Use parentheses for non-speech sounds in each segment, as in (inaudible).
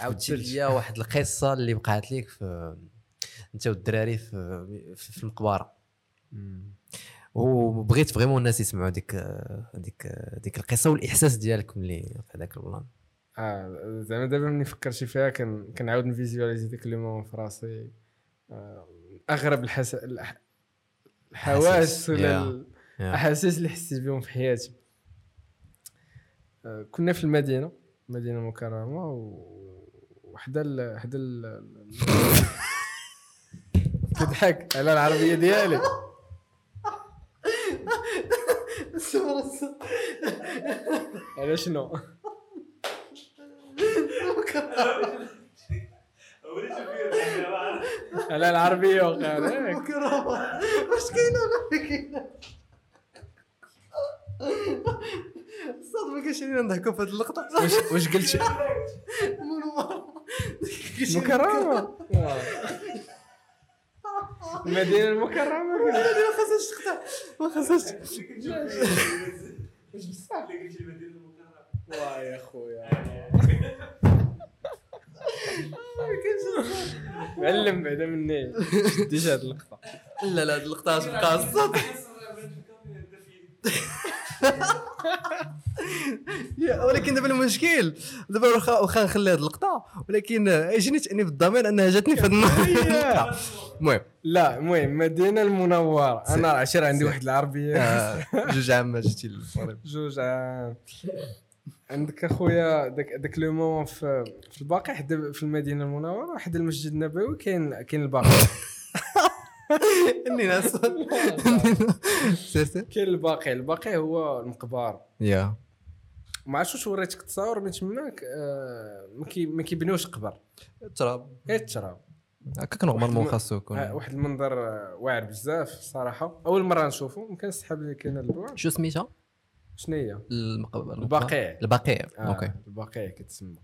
عاودتي ليا واحد القصة اللي وقعت لك في انت والدراري في في المقبرة. وبغيت vraiment الناس يسمعوا ديك ديك ديك القصة والإحساس ديالك ملي في هذاك ال plan. آه زعما دابا ملي فكرتي فيها كان كنعاود نفيزيواليزي ديك le moment في راسي آه، أغرب الحس... الحواس ولا الأحاسيس اللي حسيت بهم في حياتي. آه، كنا في المدينة المدينة المكرمه وحدا ال... حدا ال... (laughs) تضحك. على العربية ديالي على شنو على العربيه وقال واش كاينة ولا كاينة صدق ما كاينش نضحكوا في هذه اللقطة. واش واش قلت مكرمه المدينة المكرمة. ما خاصهاش تقطع ما خاصهاش واش بصح واه يا خويا معلم بعدا مني شديش هاد اللقطة؟ لا لا هاد اللقطة تبقى الصوت (laughs) ولكن دابا المشكل دابا واخا نخلي هاد اللقطة ولكن يجيني تاني بالضمير أنها جاتني في هاد (laughs) المهم. لا المهم مدينة المنورة. أنا عشير عندي واحد العربية. آه، جوج عام جيتي (laughs) جوج عام. عندك أخويا داك داك لو مومون في, في الباقي حدا في المدينة المنورة واحد المسجد النبوي كاين كاين الباقي. (laughs) (laughs) اني ناس كاين البقيع البقيع هو المقبار. يا. ما عرفتش واش وريتك التصاور من تماك آه، ما كيبنيوش قبر. التراب غير التراب هكاك normalement خاصو يكون. آه، واحد المنظر واعر بزاف الصراحه أول مرة نشوفو يمكن السحاب اللي كاين البوان. شو سميتها؟ شنو هي؟ البقيع البقيع آه OK. البقيع كتسمى.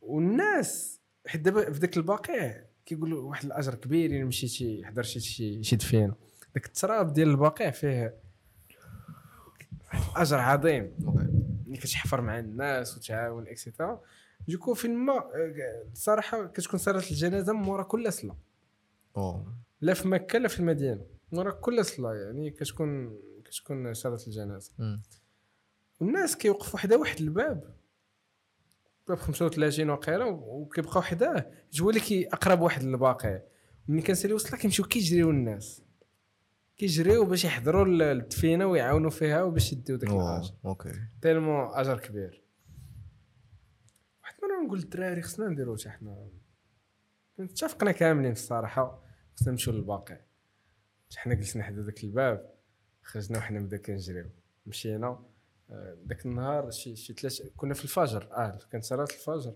والناس حيت دابا في ذاك البقيع كيقولوا واحد الأجر كبير إلا مشيتي حضرتي شي شي دفين داك التراب ديال البقيع فيه أجر عظيم. ملي كتحفر مع الناس وتعاون اكسيتيرا دوكو فين ما الصراحه كتكون صلاه الجنازة مورا كل صلاة. لا في مكة لا في المدينة. مورا كل صلاة يعني كتكون كتكون صلاه الجنازة. والناس كيوقفوا حدا واحد الباب. باب 35 وقيله وكيبقاو حداه هو اللي كي أقرب واحد للبقيع. ملي كنسالي وصله كيمشيو كيجريو الناس. كيجريو باش يحضروا الدفينة ويعاونوا فيها وباش يديو داك الاجر OK. tellement أجر كبير. واحد المره نقول للدراري خصنا نديرو حتى حنا. اتفقنا كاملين الصراحة خصنا نمشيو للبقيع. حنا جلسنا حدا داك الباب خرجنا وحنا بدا كنجريو. مشينا. ذاك النهار شي شي ثلاث كنا في الفجر آه كانت صلاة الفجر.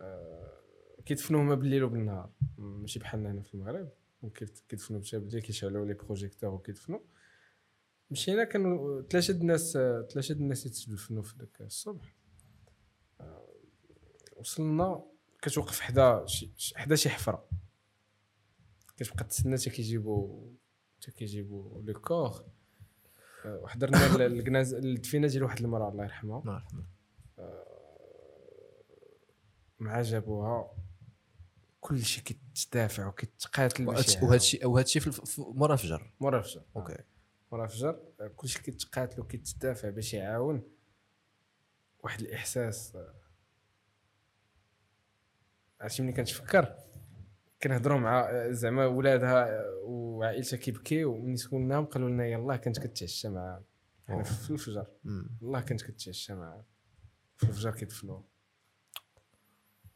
آه كيدفنوا هما بالليل وبالنهار. ماشي بحالنا هنا في المغرب. كيدفنوا حتى بالليل كيشعلوا les projecteurs وكيدفنوا مشينا كانوا ثلاثة الناس ثلاثة الناس يتدفنوا في ذاك الصبح. آه وصلنا كتوقف حدا شي حدا شي حفرة. كتبقى تسنى حتى كيجيبوا حتى كيجيبوا le corps. وحضرنا الدفينة ديال واحد المرأة الله يرحمها. الله يرحمها. مع جابوها. كلشي كيتدافع وكيتقاتل وهذا الشيء وهذا الشيء مورا الفجر مورا الفجر OK. مورا الفجر كلشي كيتقاتل وكيتدافع باش يعاون واحد الإحساس عرفتي ملي كنتفكر؟ كنهضروا مع زعما ولادها وعائلتها كيبكيو وملي سولناهم قالوا لنا يلاه كنت كتعشى معاهم يعني في الفجر. والله كنت كتعشى معاهم في الفجر كيدفنوا.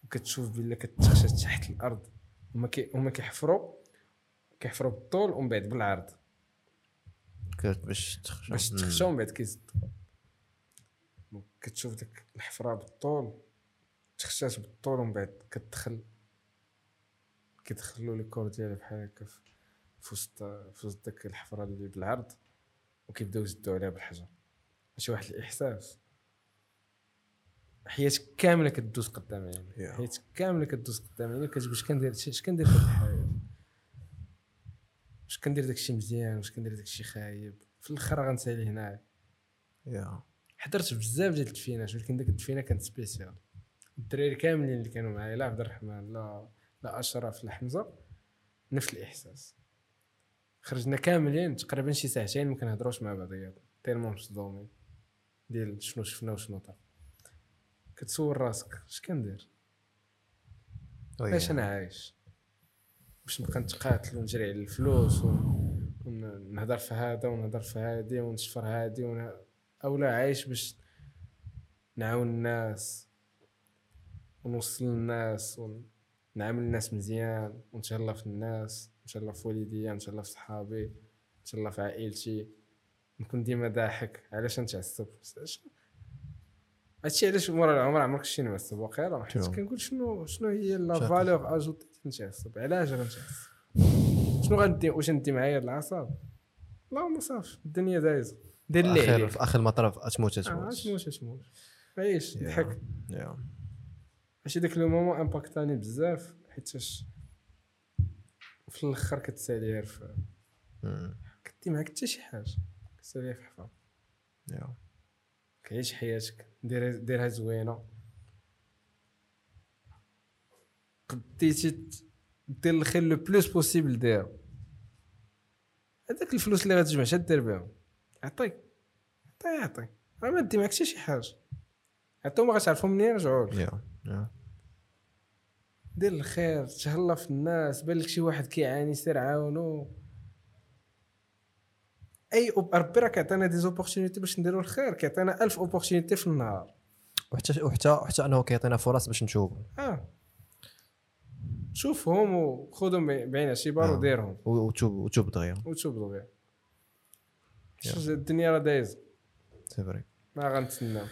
وكتشوف بلا كتخشى تحت الأرض. هما كي هما كيحفروا كيحفروا بالطول ومن بعد بالعرض. باش تخشى. باش تخشى ومن بعد كيزدوا كتشوف ديك الحفرة بالطول تخشات بالطول ومن بعد كتدخل كيدخلوا لي الكور ديالها بحال هكا في وسط في وسط داك الحفرة اللي بالعرض وكيبداو يزدوا عليها بالحجر. ماشي واحد الإحساس. حياتك كاملة كدوز قدام عينيك حياتك كاملة كدوز قدام عينيك كتقول اش كندير اش كندير في الحياة واش كندير داكشي مزيان واش كندير داكشي خايب. في الأخر غنسالي هنا يا. حضرت بزاف ديال الدفينات ولكن ديك الدفينه كانت spéciale. الدراري كاملين اللي كانوا معايا لا عبد الرحمن لا لا اشرف لا حمزه نفس الإحساس. خرجنا كاملين تقريبا شي ساعتين ما كنهضروش مع بعضياتنا تيرمون مصدومين ديال شنو شفنا وشنو طرا كتسول راسك اش كندير؟ علاش أنا عايش؟ باش نبقى نتقاتل ونجري على الفلوس ون- ونهضر في هذا ونهضر في هادي ونشفر هادي ون... أولا عايش باش نعاون الناس ونوصل للناس ونعامل الناس مزيان ونتهلا في الناس نتهلا في والديا نتهلا في صحابي نتهلا في عائلتي. نكون ديما ضاحك. علاش نتعصب هادشي علاش مورا العمر عمرك شي نعصب واقيلا حيت؟ كنقول شنو شنو هي لا. فالور اجوتي نتعصب علاش غنتعصب شنو غندي واش ندي معايا العصاب لا ما صافي الدنيا دايزة. دير اللي في آخر المطاف أتموت آه، أتموت اشموش عيش. ضحك. ماشي داك le moment impacta ني بزاف حيتاش في الآخر كتسالي في. كدي معاك حتى شي حاجة كتساليها في يا. كعيش حياتك ديرها ديرها زوينة. قديتي دير الخير le plus possible ديرها. هذاك الفلوس اللي غتجمع اش دير بهم عطي عطي عطي. راه ما دي معاك حتى شي حاجة. عطيهم ما غتعرفهم منين يرجعوا لك. دير الخير تهلا في الناس بان لك شي واحد كيعاني سير عاونو. أي ربي راه كيعطينا des opportunités باش نديرو الخير كيعطينا ألف opportunité في النهار. وحتى وحتى وحتى أنه كيعطينا فرص باش نشوفوا آه. شوفهم وخذهم بعين الاعتبار آه. وديرهم. و- وتشوف وتشوف دغيا. وتشوف دغيا. يا. الدنيا راه دايزه c'est vrai ما غنتسناو.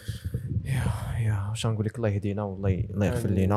يا يا واش غنقول لك؟ الله يهدينا والله الله يغفر. لينا.